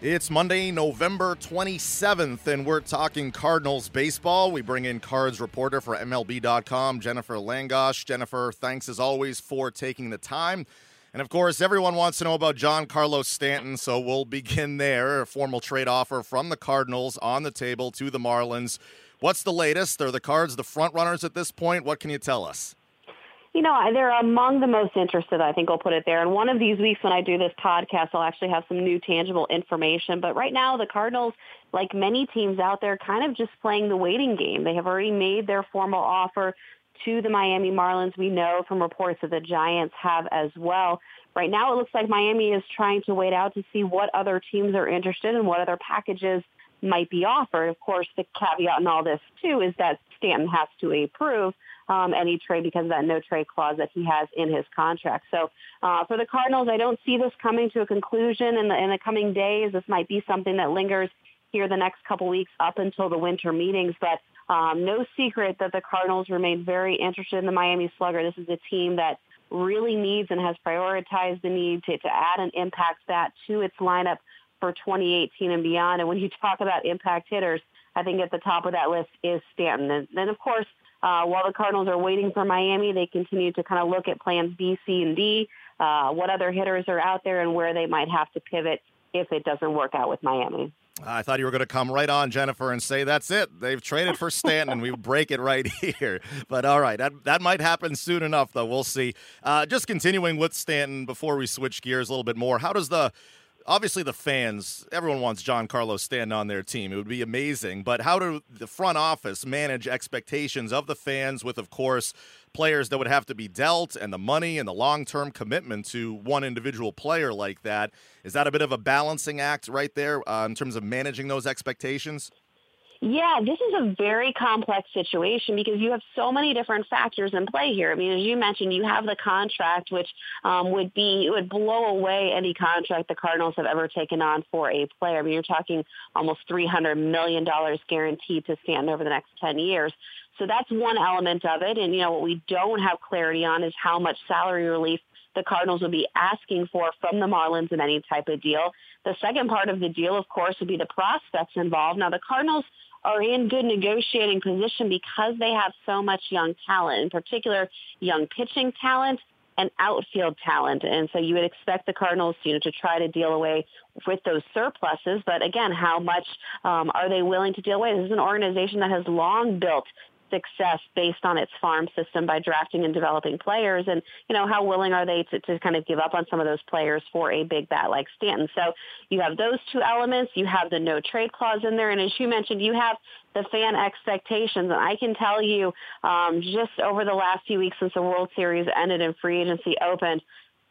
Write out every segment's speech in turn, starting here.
It's Monday, November 27th, and we're talking Cardinals baseball. We bring in Cards reporter for MLB.com, Jennifer Langosch. Jennifer, thanks as always for taking the time. And of course, everyone wants to know about Giancarlo Stanton, so we'll begin there. A formal trade offer from the Cardinals on the table to the Marlins. What's the latest? Are the Cards the front runners at this point? What can you tell us? You know, they're among the most interested, I think I'll put it there. And one of these weeks when I do this podcast, I'll actually have some new tangible information. But right now, the Cardinals, like many teams out there, kind of just playing the waiting game. They have already made their formal offer to the Miami Marlins. We know from reports that the Giants have as well. Right now, it looks like Miami is trying to wait out to see what other teams are interested and what other packages might be offered. Of course, the caveat in all this, too, is that Stanton has to approve um, any trade because of that no trade clause that he has in his contract. So uh, for the Cardinals, I don't see this coming to a conclusion in the, in the coming days. This might be something that lingers here the next couple weeks up until the winter meetings, but um, no secret that the Cardinals remain very interested in the Miami Slugger. This is a team that really needs and has prioritized the need to, to add an impact bat to its lineup for 2018 and beyond. And when you talk about impact hitters, I think at the top of that list is Stanton. And then, of course, uh, while the Cardinals are waiting for Miami, they continue to kind of look at plans B, C, and D, uh, what other hitters are out there and where they might have to pivot if it doesn't work out with Miami. I thought you were going to come right on, Jennifer, and say that's it. They've traded for Stanton, and we break it right here. But all right, that that might happen soon enough, though. We'll see. Uh, just continuing with Stanton before we switch gears a little bit more. How does the obviously the fans, everyone wants Giancarlo Stanton on their team. It would be amazing. But how do the front office manage expectations of the fans with, of course, players that would have to be dealt and the money and the long term commitment to one individual player like that? Is that a bit of a balancing act right there uh, in terms of managing those expectations? Yeah, this is a very complex situation because you have so many different factors in play here. I mean, as you mentioned, you have the contract, which um, would be it would blow away any contract the Cardinals have ever taken on for a player. I mean, you're talking almost three hundred million dollars guaranteed to stand over the next ten years. So that's one element of it. And you know what we don't have clarity on is how much salary relief the Cardinals would be asking for from the Marlins in any type of deal. The second part of the deal, of course, would be the prospects involved. Now, the Cardinals are in good negotiating position because they have so much young talent, in particular young pitching talent and outfield talent. And so you would expect the Cardinals, you know, to try to deal away with those surpluses. But again, how much um, are they willing to deal away? This is an organization that has long built success based on its farm system by drafting and developing players and you know how willing are they to, to kind of give up on some of those players for a big bat like Stanton so you have those two elements you have the no trade clause in there and as you mentioned you have the fan expectations and I can tell you um, just over the last few weeks since the World Series ended and free agency opened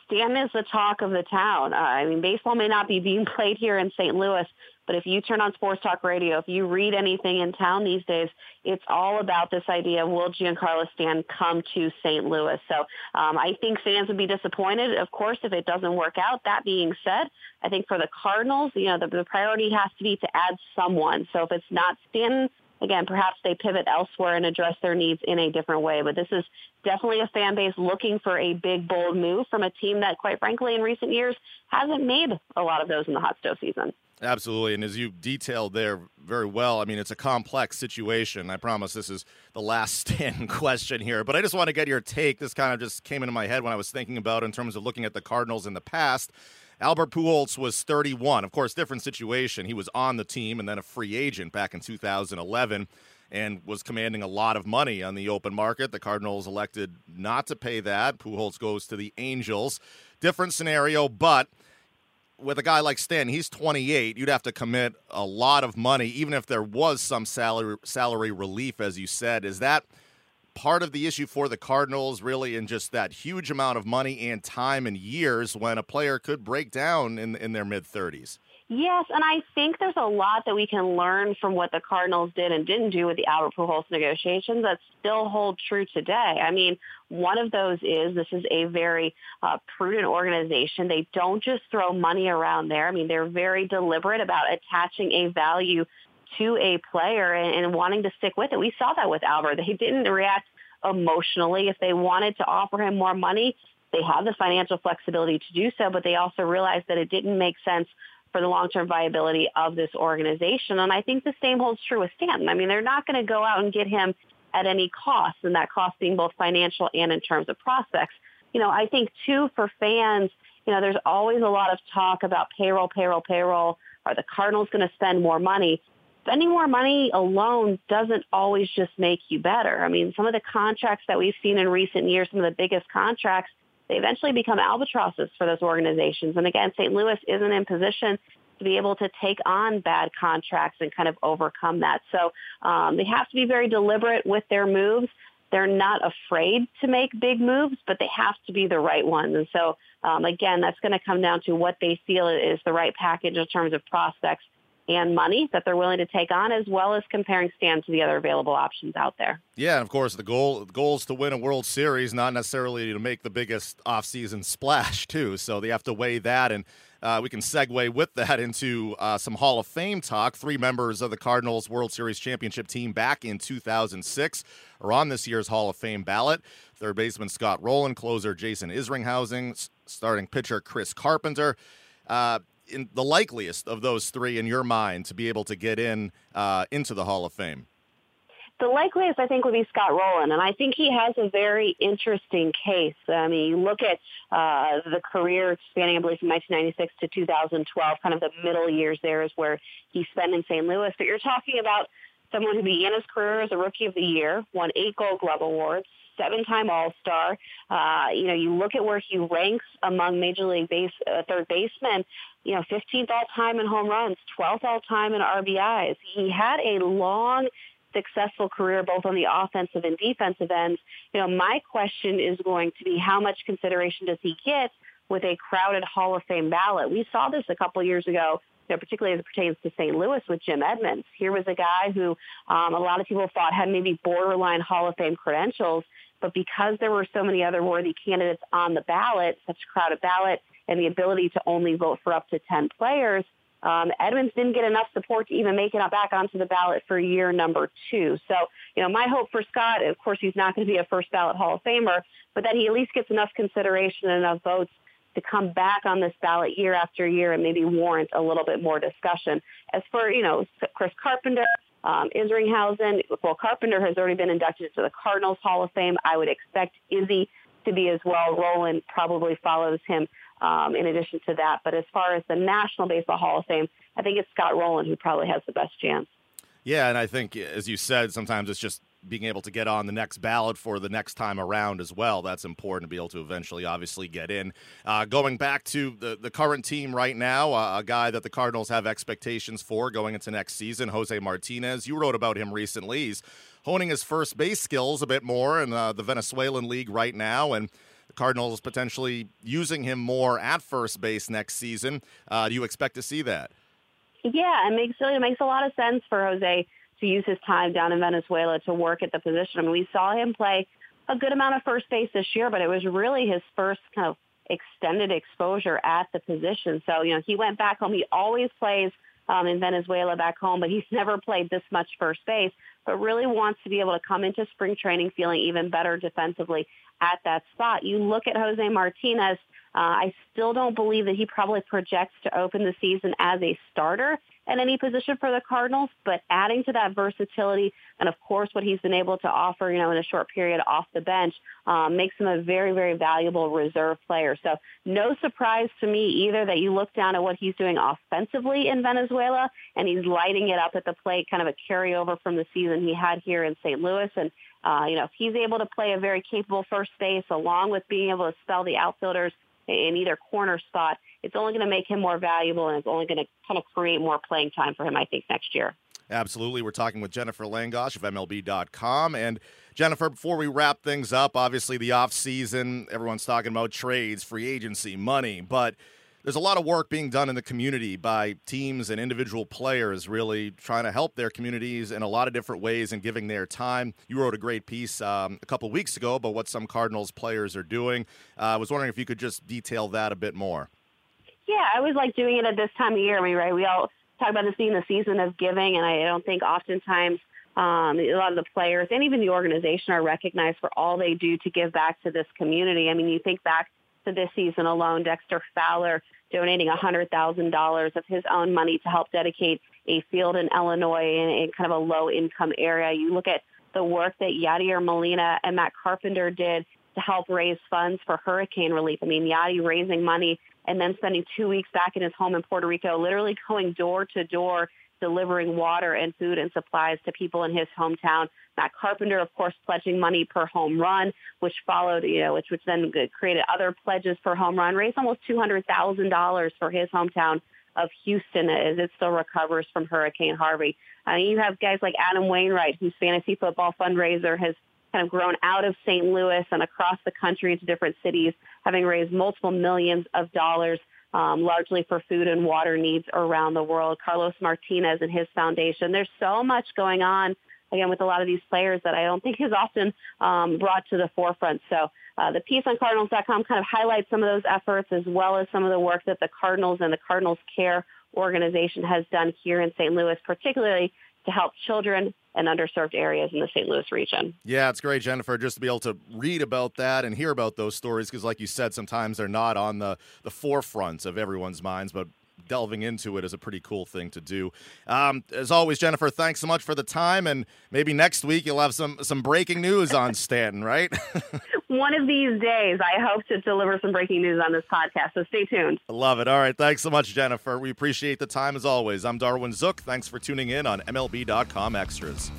Stanton is the talk of the town. Uh, I mean, baseball may not be being played here in St. Louis, but if you turn on sports talk radio, if you read anything in town these days, it's all about this idea of will Giancarlo Stanton come to St. Louis? So um, I think fans would be disappointed, of course, if it doesn't work out. That being said, I think for the Cardinals, you know, the, the priority has to be to add someone. So if it's not Stanton, again, perhaps they pivot elsewhere and address their needs in a different way. But this is definitely a fan base looking for a big, bold move from a team that, quite frankly, in recent years hasn't made a lot of those in the hot stove season. Absolutely. And as you detailed there very well, I mean, it's a complex situation. I promise this is the last stand question here, but I just want to get your take. This kind of just came into my head when I was thinking about in terms of looking at the Cardinals in the past. Albert Pujols was 31. Of course, different situation. He was on the team and then a free agent back in 2011 and was commanding a lot of money on the open market. The Cardinals elected not to pay that. Pujols goes to the Angels. Different scenario, but with a guy like Stan, he's 28. You'd have to commit a lot of money, even if there was some salary salary relief, as you said. Is that part of the issue for the Cardinals, really, in just that huge amount of money and time and years when a player could break down in in their mid 30s? Yes, and I think there's a lot that we can learn from what the Cardinals did and didn't do with the Albert Pujols negotiations that still hold true today. I mean, one of those is this is a very uh, prudent organization. They don't just throw money around there. I mean, they're very deliberate about attaching a value to a player and, and wanting to stick with it. We saw that with Albert. They didn't react emotionally. If they wanted to offer him more money, they had the financial flexibility to do so, but they also realized that it didn't make sense for the long-term viability of this organization. And I think the same holds true with Stanton. I mean, they're not going to go out and get him at any cost, and that cost being both financial and in terms of prospects. You know, I think too for fans, you know, there's always a lot of talk about payroll, payroll, payroll. Are the Cardinals going to spend more money? Spending more money alone doesn't always just make you better. I mean, some of the contracts that we've seen in recent years, some of the biggest contracts, they eventually become albatrosses for those organizations. And again, St. Louis isn't in position to be able to take on bad contracts and kind of overcome that. So um, they have to be very deliberate with their moves. They're not afraid to make big moves, but they have to be the right ones. And so, um, again, that's going to come down to what they feel is the right package in terms of prospects and money that they're willing to take on, as well as comparing Stan to the other available options out there. Yeah, and of course the goal the goal is to win a World Series, not necessarily to make the biggest offseason splash too. So they have to weigh that, and uh, we can segue with that into uh, some Hall of Fame talk. Three members of the Cardinals World Series championship team back in 2006 are on this year's Hall of Fame ballot. Third baseman Scott Rolen, closer Jason Isringhausen, starting pitcher Chris Carpenter. Uh, in the likeliest of those three in your mind to be able to get in uh, into the Hall of Fame? The likeliest, I think, would be Scott Rolen, and I think he has a very interesting case. I mean, you look at uh, the career spanning, I believe, from 1996 to 2012, kind of the middle years there is where he spent in St. Louis. But you're talking about someone who began his career as a Rookie of the Year, won eight Gold Glove awards, seven-time All-Star. Uh, you know, you look at where he ranks among Major League base uh, third basemen. You know, 15th all-time in home runs, 12th all-time in RBIs. He had a long successful career both on the offensive and defensive ends. You know, my question is going to be how much consideration does he get with a crowded Hall of Fame ballot? We saw this a couple years ago you know, particularly as it pertains to St. Louis with Jim Edmonds. Here was a guy who um, a lot of people thought had maybe borderline Hall of Fame credentials, but because there were so many other worthy candidates on the ballot, such a crowded ballot, and the ability to only vote for up to 10 players, um, Edmonds didn't get enough support to even make it back onto the ballot for year number two. So, you know, my hope for Scott, of course, he's not going to be a first ballot Hall of Famer, but that he at least gets enough consideration and enough votes to come back on this ballot year after year and maybe warrant a little bit more discussion. As for, you know, Chris Carpenter, um, Isringhausen, well, Carpenter has already been inducted to the Cardinals Hall of Fame. I would expect Izzy to be as well. Rolen probably follows him um, in addition to that. But as far as the National Baseball Hall of Fame, I think it's Scott Rolen who probably has the best chance. Yeah, and I think, as you said, sometimes it's just being able to get on the next ballot for the next time around as well. That's important to be able to eventually, obviously, get in. Uh, going back to the, the current team right now, uh, a guy that the Cardinals have expectations for going into next season, Jose Martinez. You wrote about him recently. He's honing his first base skills a bit more in uh, the Venezuelan League right now, and the Cardinals potentially using him more at first base next season. Uh, do you expect to see that? Yeah, it makes it makes a lot of sense for Jose to use his time down in Venezuela to work at the position. I mean, we saw him play a good amount of first base this year, but it was really his first kind of extended exposure at the position. So, you know, he went back home. He always plays um, in Venezuela back home, but he's never played this much first base, but really wants to be able to come into spring training feeling even better defensively at that spot. You look at Jose Martinez, uh, I still don't believe that he probably projects to open the season as a starter at any position for the Cardinals, but adding to that versatility and of course what he's been able to offer, you know, in a short period off the bench um, makes him a very, very valuable reserve player. So no surprise to me either that you look down at what he's doing offensively in Venezuela and he's lighting it up at the plate, kind of a carryover from the season he had here in St. Louis. And, uh, you know, if he's able to play a very capable first base along with being able to spell the outfielders in either corner spot, it's only going to make him more valuable and it's only going to kind of create more playing time for him, I think, next year. Absolutely. We're talking with Jennifer Langosch of MLB.com. And Jennifer, before we wrap things up, obviously the off season, everyone's talking about trades, free agency, money, but there's a lot of work being done in the community by teams and individual players really trying to help their communities in a lot of different ways and giving their time. You wrote a great piece um, a couple weeks ago about what some Cardinals players are doing. Uh, I was wondering if you could just detail that a bit more. Yeah, I always like doing it at this time of year. I mean, right, we all talk about this being the season of giving, and I don't think oftentimes um, a lot of the players and even the organization are recognized for all they do to give back to this community. I mean, you think back to this season alone, Dexter Fowler donating $100,000 of his own money to help dedicate a field in Illinois in, in kind of a low-income area. You look at the work that Yadier Molina and Matt Carpenter did to help raise funds for hurricane relief. I mean, Yadi raising money and then spending two weeks back in his home in Puerto Rico, literally going door to door delivering water and food and supplies to people in his hometown. Matt Carpenter, of course, pledging money per home run, which followed, you know, which, which then created other pledges for home run, raised almost $200,000 for his hometown of Houston as it still recovers from Hurricane Harvey. Uh, you have guys like Adam Wainwright, whose fantasy football fundraiser has kind of grown out of St. Louis and across the country into different cities, having raised multiple millions of dollars um, largely for food and water needs around the world. Carlos Martinez and his foundation. There's so much going on again with a lot of these players that I don't think is often um, brought to the forefront. So uh, the piece on Cardinals.com kind of highlights some of those efforts as well as some of the work that the Cardinals and the Cardinals Care organization has done here in St. Louis, particularly to help children and underserved areas in the St. Louis region. Yeah, it's great, Jennifer, just to be able to read about that and hear about those stories because, like you said, sometimes they're not on the, the forefront of everyone's minds, but delving into it is a pretty cool thing to do. Um, as always, Jennifer, thanks so much for the time, and maybe next week you'll have some some breaking news on Stanton, right? One of these days, I hope to deliver some breaking news on this podcast. So stay tuned. I love it. All right, thanks so much, Jennifer. We appreciate the time as always. I'm Darwin Zook. Thanks for tuning in on MLB.com Extras.